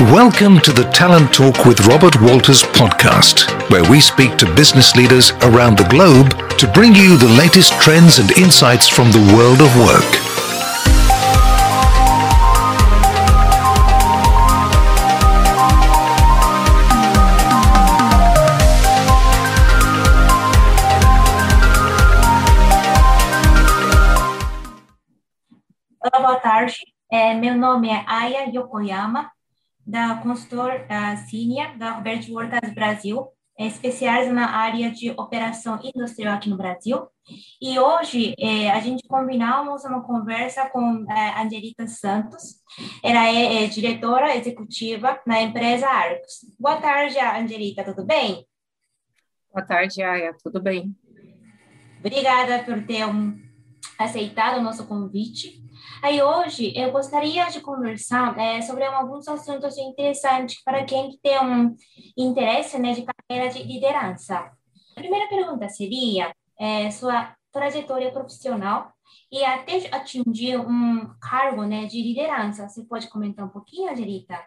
Welcome to the Talent Talk with Robert Walters podcast, where we speak to business leaders around the globe to bring you the latest trends and insights from the world of work. Olá, boa tarde. É, meu nome é Aya Yokoyama, da consultor da Cinia, da Roberto Hortas Brasil, é especializada na área de operação industrial aqui no Brasil. E hoje é, a gente combinamos uma conversa com é, Angelita Santos. Ela é, é, diretora executiva na empresa Arcos. Boa tarde, Angelita, tudo bem? Boa tarde, Aya, tudo bem? Obrigada por ter um, aceitado o nosso convite. Aí hoje eu gostaria de conversar é, sobre alguns assuntos interessantes para quem tem um interesse né, de carreira de liderança. A primeira pergunta seria é, sua trajetória profissional e até atingir um cargo né, de liderança. Você pode comentar um pouquinho, Angelita?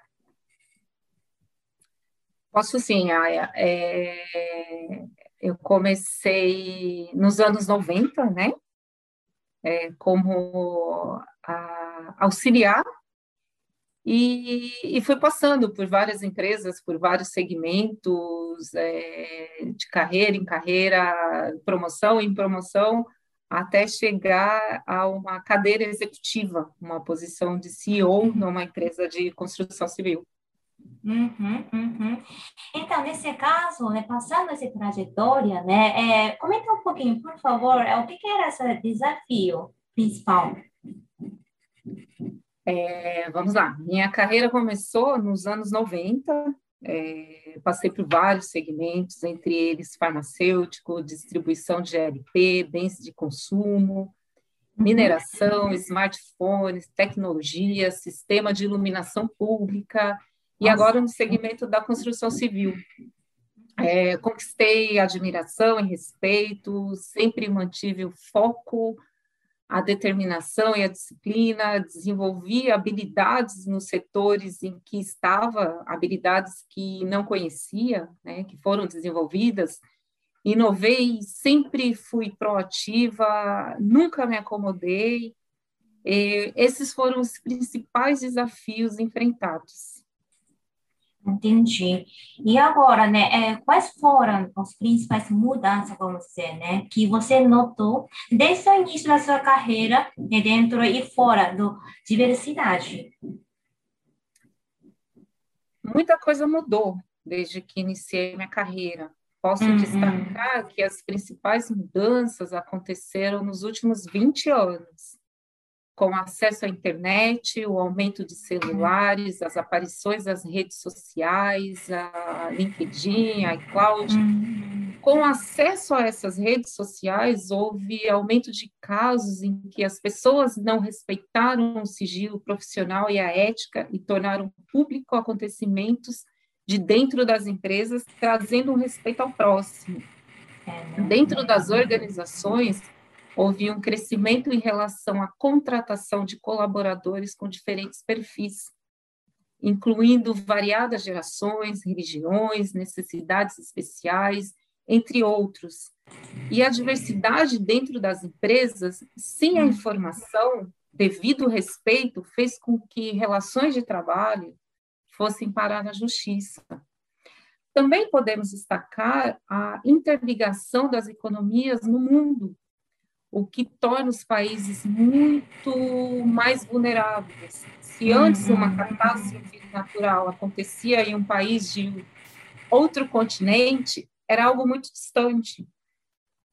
Posso sim, Aya. É, eu comecei nos anos 90, né? É, como a auxiliar e, e fui passando por várias empresas, por vários segmentos é, de carreira em carreira, promoção em promoção, até chegar a uma cadeira executiva, uma posição de CEO numa empresa de construção civil. Uhum, uhum. Então, nesse caso, né, passando essa trajetória, né, é, comenta um pouquinho, por favor, é, o que, que era esse desafio principal? É, vamos lá, minha carreira começou nos anos 90, é, passei por vários segmentos, entre eles farmacêutico, distribuição de GLP, bens de consumo, mineração, smartphones, tecnologia, sistema de iluminação pública, e agora no segmento da construção civil. É, conquistei admiração e respeito, sempre mantive o foco a determinação e a disciplina, desenvolvi habilidades nos setores em que estava, habilidades que não conhecia, né, que foram desenvolvidas, inovei, sempre fui proativa, nunca me acomodei. E esses foram os principais desafios enfrentados. Entendi. E agora, né, é, quais foram as principais mudanças, vamos dizer, né, que você notou desde o início da sua carreira, né, dentro e fora do diversidade? Muita coisa mudou desde que iniciei minha carreira. Posso uhum. destacar que as principais mudanças aconteceram nos últimos 20 anos com acesso à internet, o aumento de celulares, as aparições das redes sociais, a LinkedIn, a iCloud. Uhum. Com acesso a essas redes sociais, houve aumento de casos em que as pessoas não respeitaram o sigilo profissional e a ética e tornaram público acontecimentos de dentro das empresas, trazendo um respeito ao próximo. É, né? Dentro das organizações, houve um crescimento em relação à contratação de colaboradores com diferentes perfis, incluindo variadas gerações, religiões, necessidades especiais, entre outros. E a diversidade dentro das empresas, sem a informação, devido respeito, fez com que relações de trabalho fossem parar na justiça. Também podemos destacar a interligação das economias no mundo, o que torna os países muito mais vulneráveis. Se antes uma uhum. catástrofe natural acontecia em um país de outro continente, era algo muito distante.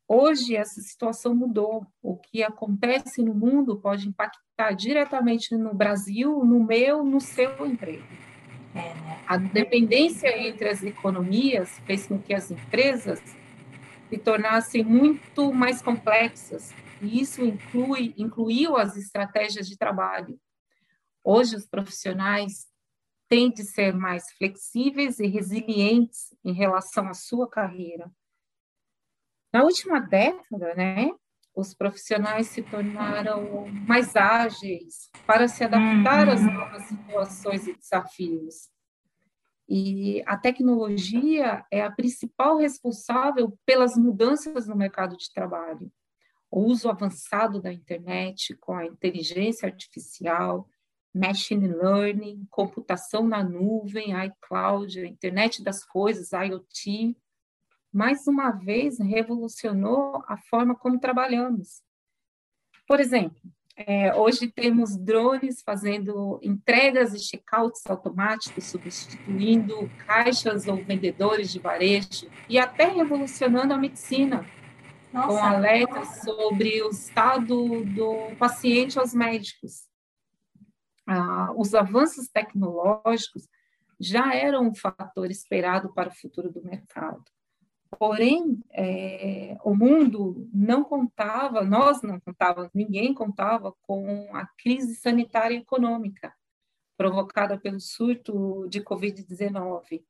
Hoje essa situação mudou. O que acontece no mundo pode impactar diretamente no Brasil, no meu, no seu emprego. É, né? A dependência entre as economias fez com que as empresas se tornassem muito mais complexas, e isso inclui, incluiu as estratégias de trabalho. Hoje, os profissionais têm de ser mais flexíveis e resilientes em relação à sua carreira. Na última década, né, os profissionais se tornaram mais ágeis para se adaptar às uhum. novas situações e desafios. E a tecnologia é a principal responsável pelas mudanças no mercado de trabalho. O uso avançado da internet com a inteligência artificial, machine learning, computação na nuvem, iCloud, a internet das coisas, IoT, mais uma vez revolucionou a forma como trabalhamos. Por exemplo, é, hoje temos drones fazendo entregas e checkouts automáticos, substituindo caixas ou vendedores de varejo e até revolucionando a medicina, Nossa. com alertas sobre o estado do paciente aos médicos. Ah, os avanços tecnológicos já eram um fator esperado para o futuro do mercado. Porém, é, o mundo não contava, nós não contávamos, ninguém contava com a crise sanitária e econômica provocada pelo surto de Covid-19.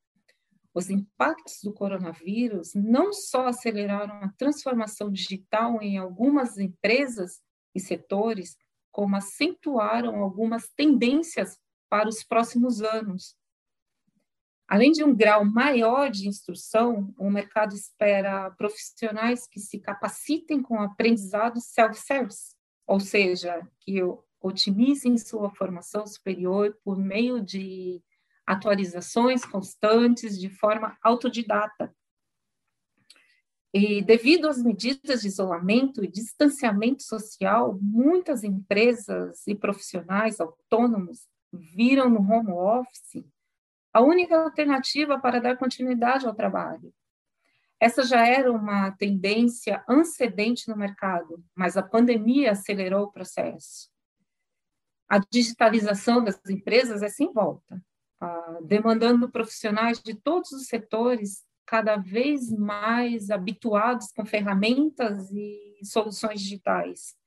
Os impactos do coronavírus não só aceleraram a transformação digital em algumas empresas e setores, como acentuaram algumas tendências para os próximos anos, Além de um grau maior de instrução, o mercado espera profissionais que se capacitem com aprendizado self-service, ou seja, que otimizem sua formação superior por meio de atualizações constantes de forma autodidata. E devido às medidas de isolamento e distanciamento social, muitas empresas e profissionais autônomos viram no home office a única alternativa para dar continuidade ao trabalho. Essa já era uma tendência ancedente no mercado, mas a pandemia acelerou o processo. A digitalização das empresas é sem volta, demandando profissionais de todos os setores cada vez mais habituados com ferramentas e soluções digitais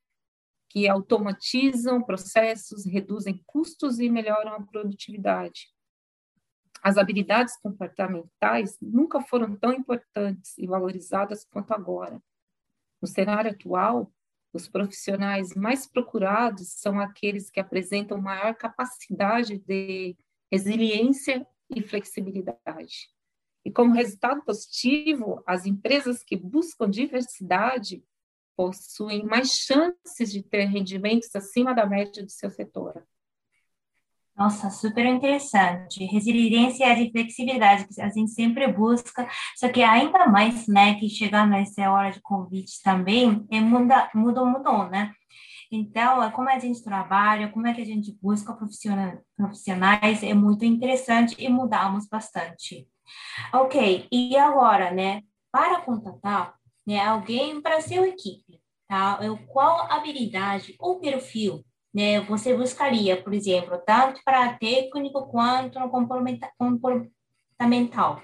que automatizam processos, reduzem custos e melhoram a produtividade. As habilidades comportamentais nunca foram tão importantes e valorizadas quanto agora. No cenário atual, os profissionais mais procurados são aqueles que apresentam maior capacidade de resiliência e flexibilidade. E como resultado positivo, as empresas que buscam diversidade possuem mais chances de ter rendimentos acima da média do seu setor. Nossa, super interessante. Resiliência e flexibilidade que a gente sempre busca, só que ainda mais, né, que chegando nessa hora de convite também, é muda, mudou, mudou, né? Então, é como a gente trabalha, como é que a gente busca profissionais, é muito interessante e mudamos bastante. Ok, e agora, né, para contatar né, alguém para sua equipe, tá? Qual habilidade ou perfil né, você buscaria, por exemplo, tanto para técnico quanto no comportamental?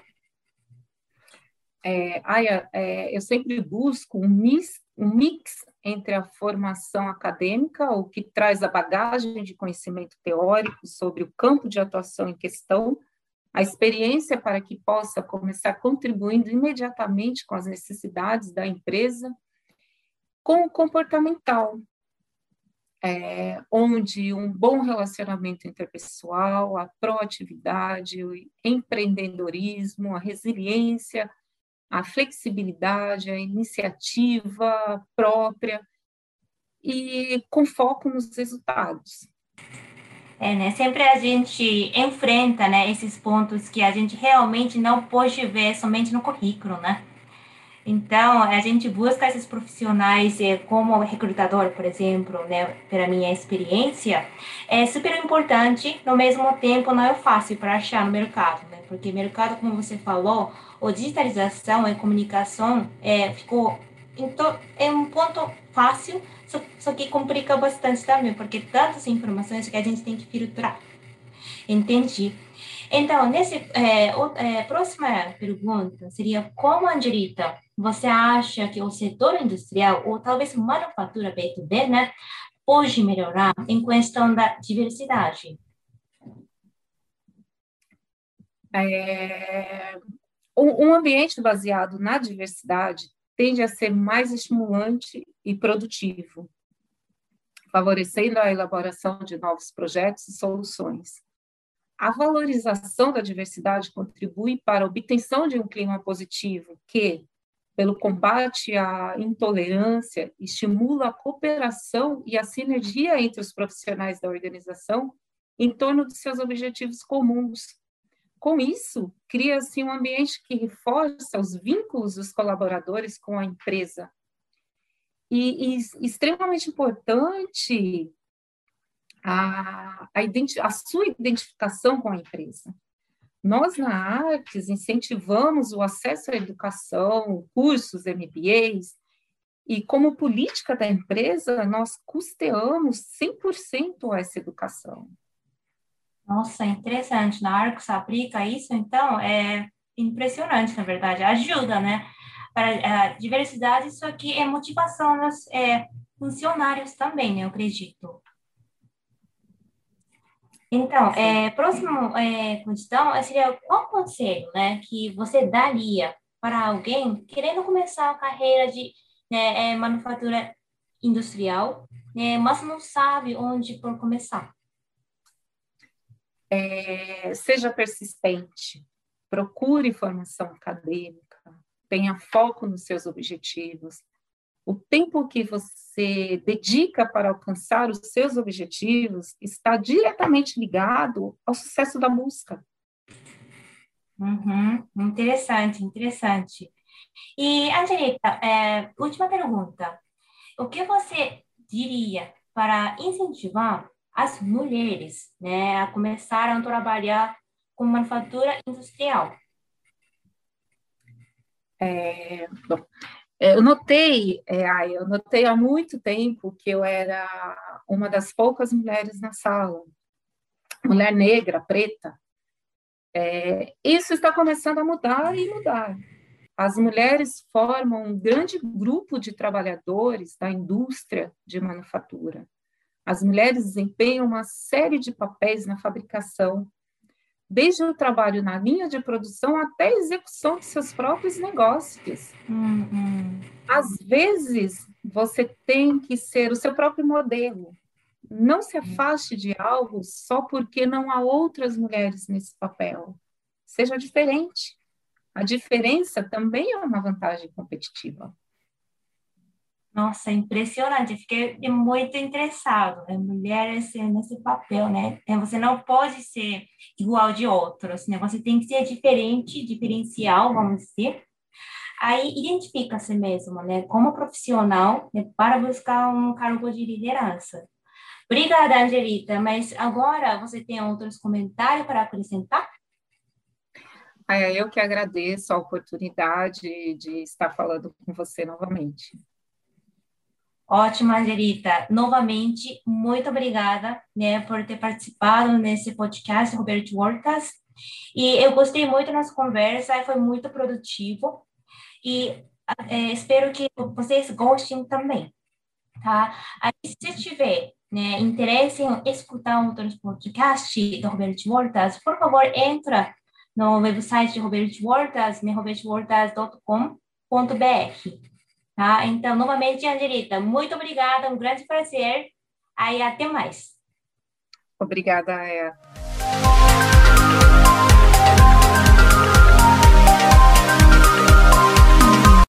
É, Aya, é, eu sempre busco um mix, um mix entre a formação acadêmica, o que traz a bagagem de conhecimento teórico sobre o campo de atuação em questão, a experiência para que possa começar contribuindo imediatamente com as necessidades da empresa, com o comportamental, é, onde um bom relacionamento interpessoal, a proatividade, o empreendedorismo, a resiliência, a flexibilidade, a iniciativa própria e com foco nos resultados. É, né? Sempre a gente enfrenta, né, esses pontos que a gente realmente não pode ver somente no currículo, né? Então, a gente busca esses profissionais eh, como recrutador, por exemplo, né, pela minha experiência, é super importante, no mesmo tempo não é fácil para achar no mercado, né? Porque mercado, como você falou, a digitalização e comunicação é, ficou então, é um ponto fácil, só, só que complica bastante também, porque tantas informações que a gente tem que filtrar. Entendi. Então, nesse é, é, próxima pergunta seria como, Angelita, você acha que o setor industrial, ou talvez manufatura B2B, né, pode melhorar em questão da diversidade? É, um ambiente baseado na diversidade tende a ser mais estimulante e produtivo, favorecendo a elaboração de novos projetos e soluções. A valorização da diversidade contribui para a obtenção de um clima positivo que, pelo combate à intolerância, estimula a cooperação e a sinergia entre os profissionais da organização em torno de seus objetivos comuns. Com isso, cria-se um ambiente que reforça os vínculos dos colaboradores com a empresa. E, e extremamente importante a, a, a sua identificação com a empresa. Nós, na Artes, incentivamos o acesso à educação, cursos, MBAs, e como política da empresa, nós custeamos 100% essa educação. Nossa, interessante. Na Arcos aplica isso, então, é impressionante, na verdade. Ajuda, né? Para a diversidade, isso aqui é motivação dos é, funcionários também? Eu acredito. Então, é, próximo é, questão seria qual conselho né, que você daria para alguém querendo começar a carreira de né, é, manufatura industrial, né, mas não sabe onde por começar? É, seja persistente, procure formação acadêmica, tenha foco nos seus objetivos, o tempo que você dedica para alcançar os seus objetivos está diretamente ligado ao sucesso da busca. Uhum, interessante, interessante. E, Angelica, é, última pergunta. O que você diria para incentivar as mulheres né, a começarem a trabalhar com manufatura industrial? É, bom, eu notei, é, eu notei há muito tempo que eu era uma das poucas mulheres na sala, mulher negra, preta. É, isso está começando a mudar e mudar. As mulheres formam um grande grupo de trabalhadores da indústria de manufatura. As mulheres desempenham uma série de papéis na fabricação, desde o trabalho na linha de produção até a execução de seus próprios negócios. Uhum. Às vezes, você tem que ser o seu próprio modelo. Não se afaste de algo só porque não há outras mulheres nesse papel. Seja diferente. A diferença também é uma vantagem competitiva. Nossa, impressionante. fiquei muito interessado. Né? Mulher assim, nesse papel, né? É, você não pode ser igual de outros, né? Você tem que ser diferente, diferencial, vamos dizer. Aí identifica se mesmo, né? Como profissional, né? para buscar um cargo de liderança. Obrigada, Angelita. Mas agora você tem outros comentários para acrescentar? eu que agradeço a oportunidade de estar falando com você novamente. Ótimo, Angelita. Novamente, muito obrigada né, por ter participado nesse podcast, Roberto Hortas. E eu gostei muito da nossa conversa, foi muito produtivo. E é, espero que vocês gostem também, tá? Aí, se tiver né, interesse em escutar outros podcasts do Roberto Hortas, por favor, entra no website de Roberto Hortas, né, robertohortas.com.br. Tá? Então, novamente, Angelita, muito obrigada, um grande prazer. Aí, até mais. Obrigada, Aya.